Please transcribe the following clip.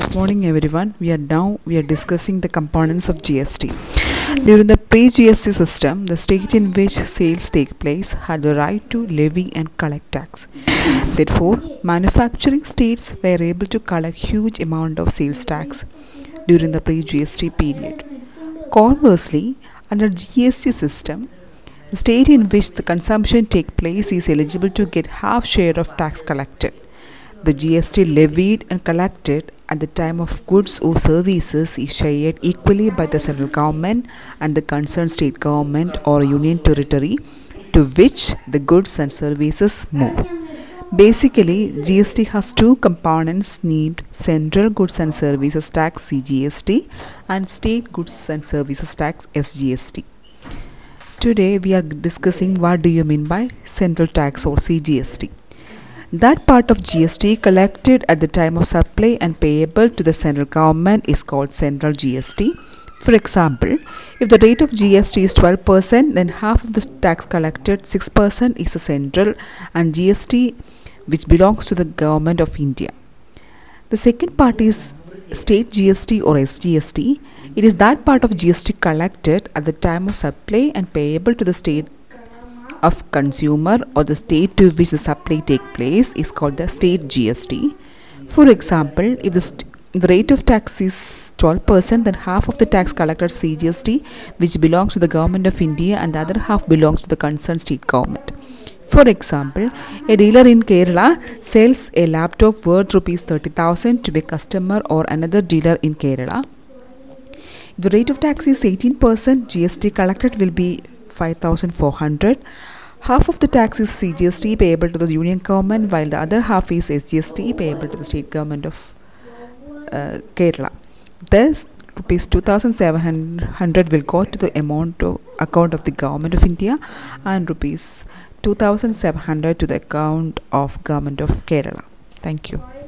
Good morning, everyone. We are now we are discussing the components of GST. During the pre-GST system, the state in which sales take place had the right to levy and collect tax. Therefore, manufacturing states were able to collect huge amount of sales tax during the pre-GST period. Conversely, under GST system, the state in which the consumption take place is eligible to get half share of tax collected. The GST levied and collected at the time of goods or services is shared equally by the central government and the concerned state government or union territory to which the goods and services move. Basically, GST has two components named Central Goods and Services Tax CGST and State Goods and Services Tax SGST. Today we are discussing what do you mean by central tax or CGST. That part of GST collected at the time of supply and payable to the central government is called central GST. For example, if the rate of GST is 12%, then half of the tax collected, 6%, is the central and GST which belongs to the government of India. The second part is state GST or SGST. It is that part of GST collected at the time of supply and payable to the state of consumer or the state to which the supply take place is called the state GST. For example, if the, st- rate of tax is 12%, then half of the tax collected CGST, which belongs to the government of India, and the other half belongs to the concerned state government. For example, a dealer in Kerala sells a laptop worth rupees 30,000 to a customer or another dealer in Kerala. The rate of tax is 18%, GST collected will be 5400 half of the tax is cgst payable to the union government while the other half is sgst payable to the state government of uh, kerala. Thus rupees 2700 will go to the amount of account of the government of india and rupees 2700 to the account of government of kerala. Thank you